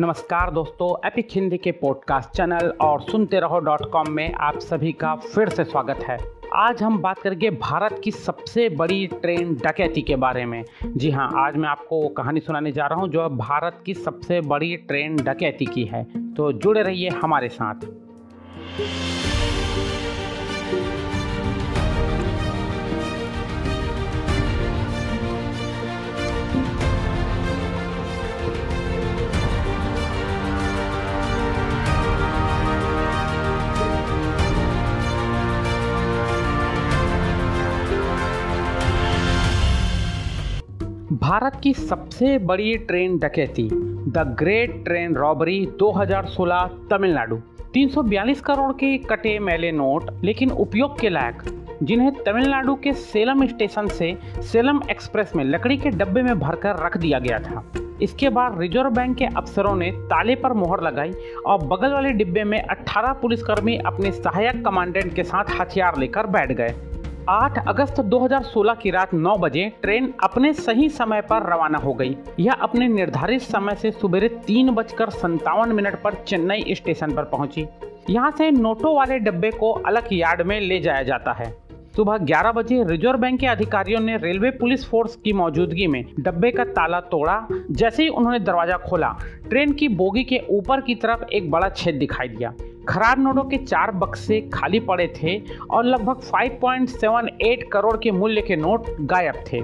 नमस्कार दोस्तों एपिक हिंदी के पॉडकास्ट चैनल और सुनते रहो डॉट कॉम में आप सभी का फिर से स्वागत है। आज हम बात करेंगे भारत की सबसे बड़ी ट्रेन डकैती के बारे में। जी हाँ आज मैं आपको वो कहानी सुनाने जा रहा हूँ जो भारत की सबसे बड़ी ट्रेन डकैती की है। तो जुड़े रहिए हमारे साथ। भारत की सबसे बड़ी ट्रेन डकैती, the great train robbery 2016 Tamil Nadu. 342 crore के कटे मैले नोट, लेकिन उपयोग के लायक, जिन्हें तमिलनाडु के सेलम स्टेशन से सेलम एक्सप्रेस में लकड़ी के डब्बे में भरकर रख दिया गया था। इसके बाद रिज़र्व बैंक के अफसरों ने ताले पर मोहर लगाई और बगल वाले डिब्बे में 18 पुलिसकर्मी अपने सहायक कमांडेंट के साथ हथियार लेकर बैठ गए। 8 अगस्त 2016 की रात 9 बजे ट्रेन अपने सही समय पर रवाना हो गई। यह अपने निर्धारित समय से सुबह तीन बजकर संतावन मिनट पर चेन्नई स्टेशन पर पहुँची। यहाँ से नोटो वाले डब्बे को अलग यार्ड में ले जाया जाता है। सुबह 11 बजे रिज़र्व बैंक के अधिकारियों ने रेलवे पुलिस फोर्स की मौजूदगी में डब्बे का ताला तोड़ा। जैसे ही उन्होंने दरवाज़ा खोला, ट्रेन की बोगी के ऊपर की तरफ़ एक बड़ा छेद दिखाई दिया। खराब नोटों के चार बक्से खाली पड़े थे और लगभग 5.78 करोड़ के मूल्य के नोट गायब थे।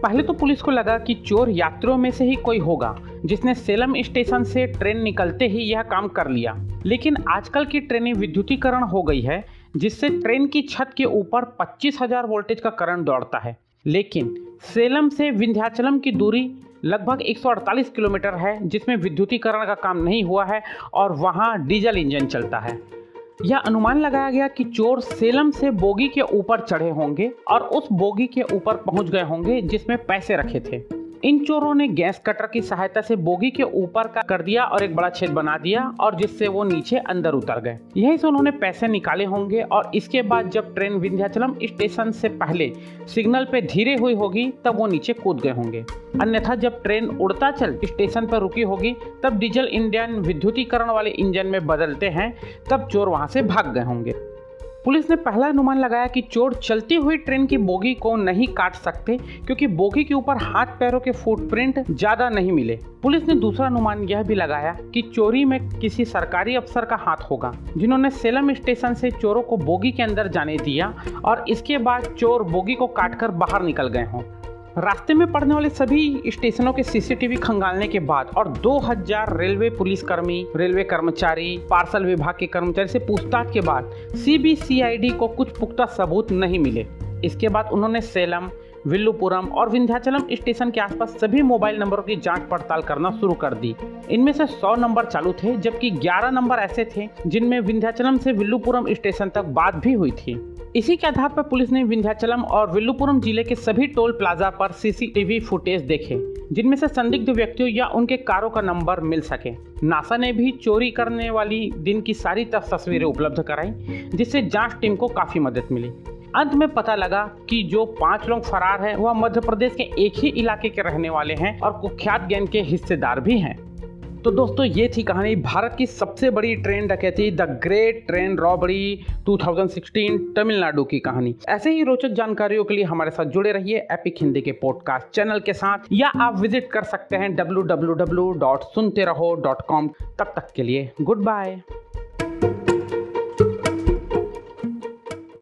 पहले तो पुलिस को लगा कि चोर यात्रियों में से ही कोई होगा जिसने सेलम स्टेशन से ट्रेन निकलते ही यह काम कर लिया। लेकिन आजकल की ट्रेनें विद्युतीकरण हो गई है जिससे ट्रेन की छत के ऊपर 25,000 वोल्टेज का करंट दौड़ता है। लेकिन सेलम से विंध्याचलम की दूरी लगभग 148 किलोमीटर है, जिसमें विद्युतीकरण का काम नहीं हुआ है और वहाँ डीजल इंजन चलता है। यह अनुमान लगाया गया कि चोर सेलम से बोगी के ऊपर चढ़े होंगे और उस बोगी के ऊपर पहुँच गए होंगे, जिसमें पैसे रखे थे। इन चोरों ने गैस कटर की सहायता से बोगी के ऊपर का कर दिया और एक बड़ा छेद बना दिया और जिससे वो नीचे अंदर उतर गए। यहीं से उन्होंने पैसे निकाले होंगे और इसके बाद जब ट्रेन विंध्याचलम स्टेशन से पहले सिग्नल पे धीरे हुई होगी, तब वो नीचे कूद गए होंगे। अन्यथा जब ट्रेन उड़ता चल स्टेशन पर रुकी होगी, तब डीजल इंडियन विद्युतीकरण वाले इंजन में बदलते हैं, तब चोर वहाँ से भाग गए होंगे। पुलिस ने पहला अनुमान लगाया कि चोर चलती हुई ट्रेन की बोगी को नहीं काट सकते, क्योंकि बोगी के ऊपर हाथ पैरों के फुटप्रिंट ज़्यादा नहीं मिले। पुलिस ने दूसरा अनुमान यह भी लगाया कि चोरी में किसी सरकारी अफसर का हाथ होगा, जिन्होंने सेलम स्टेशन से चोरों को बोगी के अंदर जाने दिया और इसके बाद चोर बोगी को काटकर बाहर निकल गए हों। रास्ते में पड़ने वाले सभी स्टेशनों के सीसीटीवी खंगालने के बाद और 2000 रेलवे पुलिस कर्मी, रेलवे कर्मचारी, पार्सल विभाग के कर्मचारी से पूछताछ के बाद सीबीसीआईडी को कुछ पुख्ता सबूत नहीं मिले। इसके बाद उन्होंने सेलम विल्लुपुरम और विंध्याचलम स्टेशन के आसपास सभी मोबाइल नंबरों की जाँच पड़ताल करना शुरू कर दी। इनमें से 100 नंबर चालू थे, जबकि 11 नंबर ऐसे थे, जिनमें विंध्याचलम से विल्लुपुरम स्टेशन तक बात भी हुई थी। इसी के आधार पर पुलिस ने विंध्याचलम और विल्लुपुरम ज़िले के सभी टोल प्लाजा पर सीसीटीवी फुटेज देखे, जिनमें से संदिग्ध व्यक्तियों या उनके कारों का नंबर मिल सके। नासा ने भी चोरी करने वाली दिन की सारी तस्वीरें उपलब्ध कराई, जिससे जाँच टीम को काफ़ी मदद मिली। अंत में पता लगा कि जो पाँच लोग फरार हैं, वह मध्य प्रदेश के एक ही इलाके के रहने वाले हैं और कुख्यात गैंग के हिस्सेदार भी हैं। तो दोस्तों, ये थी कहानी। भारत की सबसे बड़ी ट्रेन डकैती, the great train robbery 2016 Tamil Nadu की कहानी। ऐसे ही रोचक जानकारियों के लिए हमारे साथ जुड़े रहिए एपिक हिंदी के पॉडकास्ट चैनल के साथ, या आप विज़िट कर सकते हैं डब्ल्यू तब तक के लिए गुड बाय